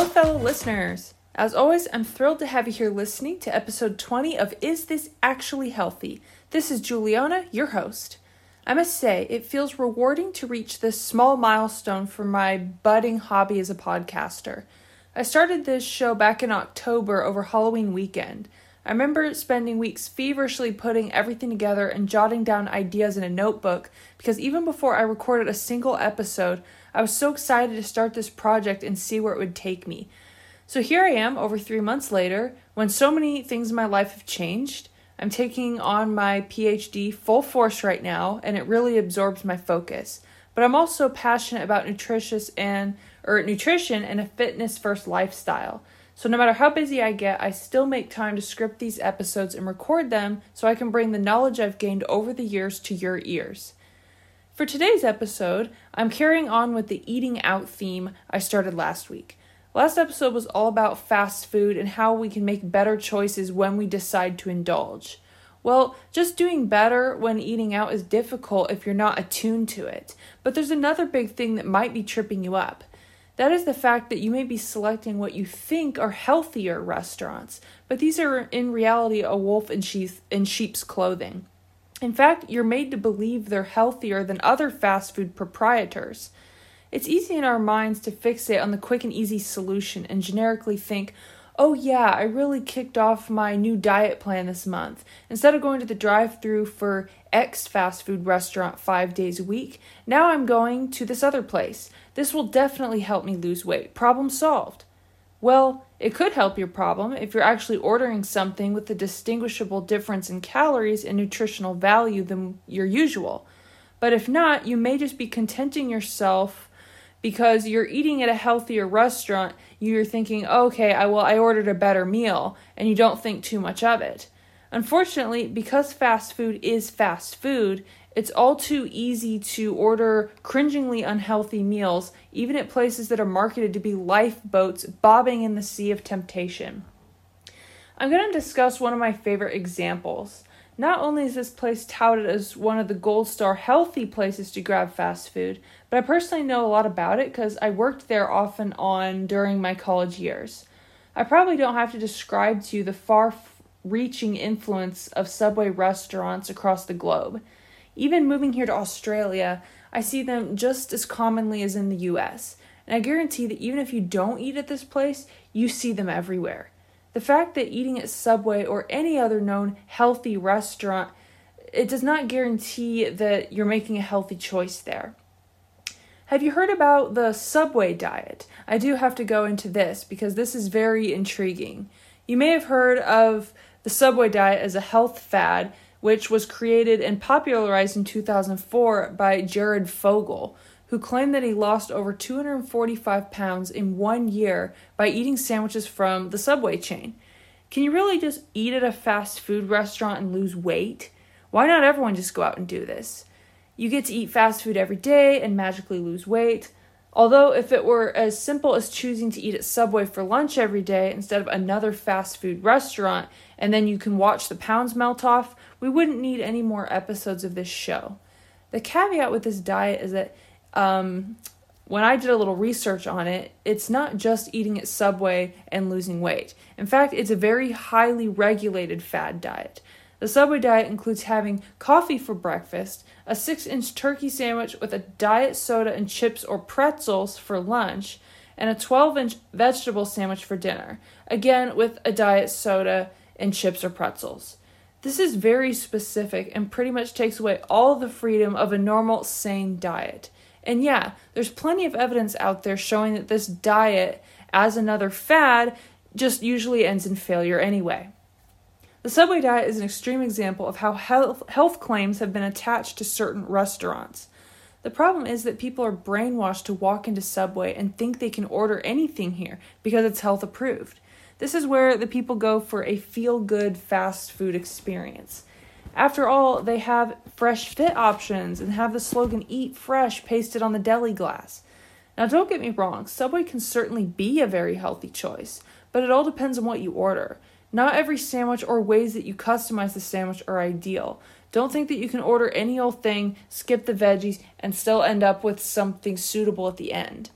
Hello, fellow listeners. As always, I'm thrilled to have you here listening to episode 20 of Is This Actually Healthy? This is Juliana, your host. I must say, it feels rewarding to reach this small milestone for my budding hobby as a podcaster. I started this show back in October over Halloween weekend. I remember spending weeks feverishly putting everything together and jotting down ideas in a notebook because even before I recorded a single episode, I was so excited to start this project and see where it would take me. So here I am, over three months later, when so many things in my life have changed. I'm taking on my PhD full force right now, and it really absorbs my focus. But I'm also passionate about nutritious and or nutrition and a fitness first lifestyle. So no matter how busy I get, I still make time to script these episodes and record them so I can bring the knowledge I've gained over the years to your ears. For today's episode, I'm carrying on with the eating out theme I started last week. Last episode was all about fast food and how we can make better choices when we decide to indulge. Well, just doing better when eating out is difficult if you're not attuned to it. But there's another big thing that might be tripping you up. That is the fact that you may be selecting what you think are healthier restaurants, but these are in reality a wolf in, sheep's clothing. In fact, you're made to believe they're healthier than other fast food proprietors. It's easy in our minds to fixate on the quick and easy solution and generically think, oh yeah, I really kicked off my new diet plan this month. Instead of going to the drive through for X fast food restaurant five days a week, now I'm going to this other place. This will definitely help me lose weight. Problem solved. Well, it could help your problem if you're actually ordering something with a distinguishable difference in calories and nutritional value than your usual. But if not, you may just be contenting yourself because you're eating at a healthier restaurant, you're thinking, okay, I well I ordered a better meal, and you don't think too much of it. Unfortunately, because fast food is fast food, it's all too easy to order cringingly unhealthy meals, even at places that are marketed to be lifeboats bobbing in the sea of temptation. I'm going to discuss one of my favorite examples. Not only is this place touted as one of the gold star healthy places to grab fast food, but I personally know a lot about it because I worked there off and on during my college years. I probably don't have to describe to you the far reaching influence of Subway restaurants across the globe. Even moving here to Australia, I see them just as commonly as in the US, and I guarantee that even if you don't eat at this place, you see them everywhere. The fact that eating at Subway or any other known healthy restaurant it does not guarantee that you're making a healthy choice there. Have you heard about the Subway diet? I do have to go into this because this is very intriguing. You may have heard of the Subway diet as a health fad, which was created and popularized in 2004 by Jared Fogle, who claimed that he lost over 245 pounds in one year by eating sandwiches from the Subway chain. Can you really just eat at a fast food restaurant and lose weight? Why not everyone just go out and do this? You get to eat fast food every day and magically lose weight. Although, if it were as simple as choosing to eat at Subway for lunch every day instead of another fast food restaurant, and then you can watch the pounds melt off, we wouldn't need any more episodes of this show. The caveat with this diet is that um, when I did a little research on it, it's not just eating at Subway and losing weight. In fact, it's a very highly regulated fad diet. The Subway diet includes having coffee for breakfast, a 6 inch turkey sandwich with a diet soda and chips or pretzels for lunch, and a 12 inch vegetable sandwich for dinner, again with a diet soda and chips or pretzels. This is very specific and pretty much takes away all the freedom of a normal, sane diet. And yeah, there's plenty of evidence out there showing that this diet, as another fad, just usually ends in failure anyway. The Subway diet is an extreme example of how health, health claims have been attached to certain restaurants. The problem is that people are brainwashed to walk into Subway and think they can order anything here because it's health approved. This is where the people go for a feel good fast food experience. After all, they have fresh fit options and have the slogan Eat Fresh pasted on the deli glass. Now, don't get me wrong, Subway can certainly be a very healthy choice, but it all depends on what you order. Not every sandwich or ways that you customize the sandwich are ideal. Don't think that you can order any old thing, skip the veggies, and still end up with something suitable at the end.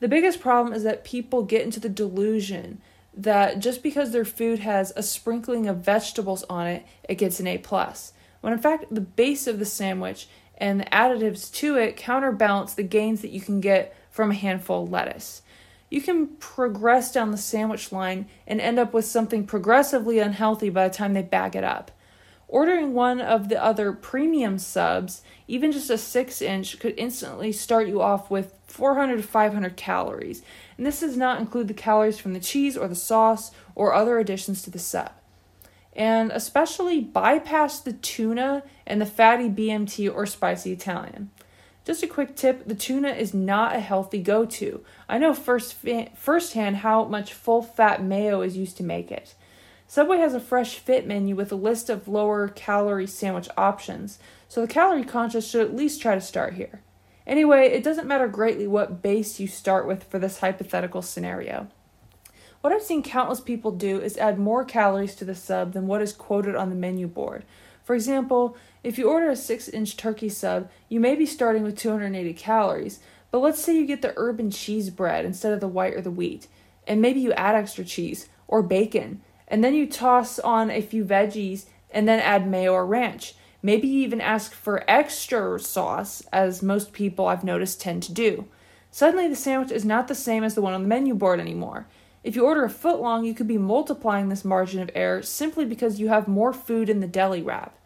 The biggest problem is that people get into the delusion that just because their food has a sprinkling of vegetables on it, it gets an A plus. When in fact the base of the sandwich and the additives to it counterbalance the gains that you can get from a handful of lettuce. You can progress down the sandwich line and end up with something progressively unhealthy by the time they bag it up. Ordering one of the other premium subs, even just a 6 inch, could instantly start you off with 400 to 500 calories. And this does not include the calories from the cheese or the sauce or other additions to the sub. And especially bypass the tuna and the fatty BMT or spicy Italian. Just a quick tip the tuna is not a healthy go to. I know first firsthand how much full fat mayo is used to make it. Subway has a fresh fit menu with a list of lower calorie sandwich options, so the calorie conscious should at least try to start here. Anyway, it doesn't matter greatly what base you start with for this hypothetical scenario. What I've seen countless people do is add more calories to the sub than what is quoted on the menu board. For example, if you order a 6 inch turkey sub, you may be starting with 280 calories, but let's say you get the herb and cheese bread instead of the white or the wheat, and maybe you add extra cheese or bacon, and then you toss on a few veggies and then add mayo or ranch. Maybe you even ask for extra sauce, as most people I've noticed tend to do. Suddenly, the sandwich is not the same as the one on the menu board anymore. If you order a foot long, you could be multiplying this margin of error simply because you have more food in the deli wrap.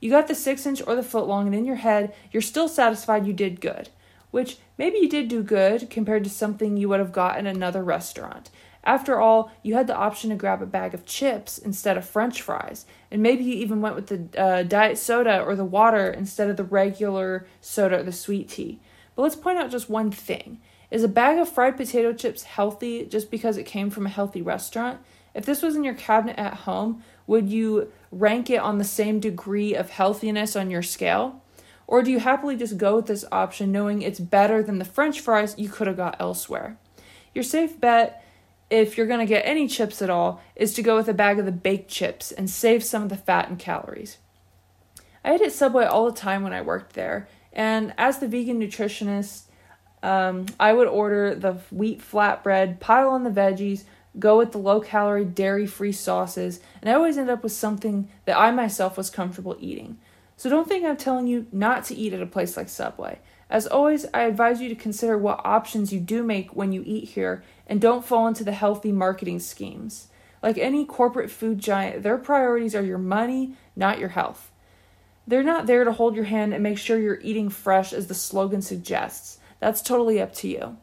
You got the 6 inch or the foot long, and in your head, you're still satisfied you did good. Which maybe you did do good compared to something you would have got in another restaurant. After all, you had the option to grab a bag of chips instead of french fries, and maybe you even went with the uh, diet soda or the water instead of the regular soda or the sweet tea. But let's point out just one thing. Is a bag of fried potato chips healthy just because it came from a healthy restaurant? If this was in your cabinet at home, would you rank it on the same degree of healthiness on your scale? Or do you happily just go with this option knowing it's better than the french fries you could have got elsewhere? Your safe bet if you're going to get any chips at all, is to go with a bag of the baked chips and save some of the fat and calories. I ate at Subway all the time when I worked there, and as the vegan nutritionist, um, I would order the wheat flatbread, pile on the veggies, go with the low calorie, dairy free sauces, and I always end up with something that I myself was comfortable eating. So don't think I'm telling you not to eat at a place like Subway. As always, I advise you to consider what options you do make when you eat here and don't fall into the healthy marketing schemes. Like any corporate food giant, their priorities are your money, not your health. They're not there to hold your hand and make sure you're eating fresh as the slogan suggests. That's totally up to you.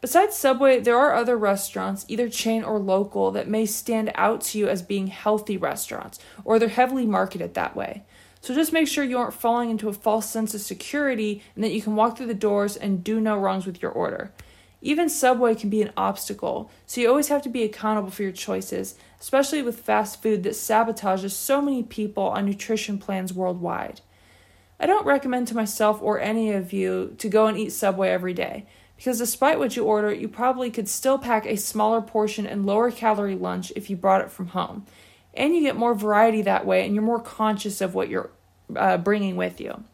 Besides Subway, there are other restaurants, either chain or local, that may stand out to you as being healthy restaurants, or they're heavily marketed that way. So just make sure you aren't falling into a false sense of security and that you can walk through the doors and do no wrongs with your order. Even Subway can be an obstacle, so you always have to be accountable for your choices, especially with fast food that sabotages so many people on nutrition plans worldwide. I don't recommend to myself or any of you to go and eat Subway every day, because despite what you order, you probably could still pack a smaller portion and lower calorie lunch if you brought it from home and you get more variety that way and you're more conscious of what you're uh, bringing with you.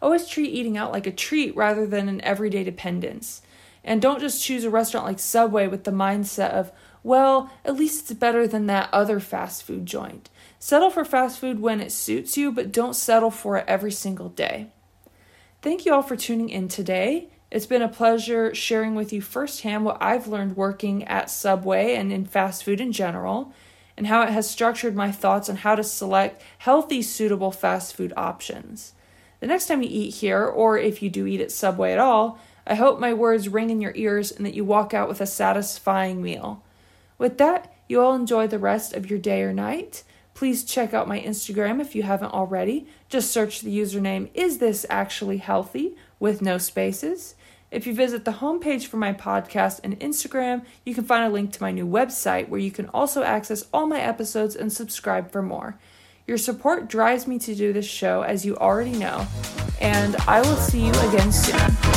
Always treat eating out like a treat rather than an everyday dependence. And don't just choose a restaurant like Subway with the mindset of, well, at least it's better than that other fast food joint. Settle for fast food when it suits you, but don't settle for it every single day. Thank you all for tuning in today. It's been a pleasure sharing with you firsthand what I've learned working at Subway and in fast food in general and how it has structured my thoughts on how to select healthy, suitable fast food options. The next time you eat here, or if you do eat at Subway at all, I hope my words ring in your ears and that you walk out with a satisfying meal. With that, you all enjoy the rest of your day or night. Please check out my Instagram if you haven't already. Just search the username Is This Actually Healthy with no spaces. If you visit the homepage for my podcast and Instagram, you can find a link to my new website where you can also access all my episodes and subscribe for more. Your support drives me to do this show, as you already know, and I will see you again soon.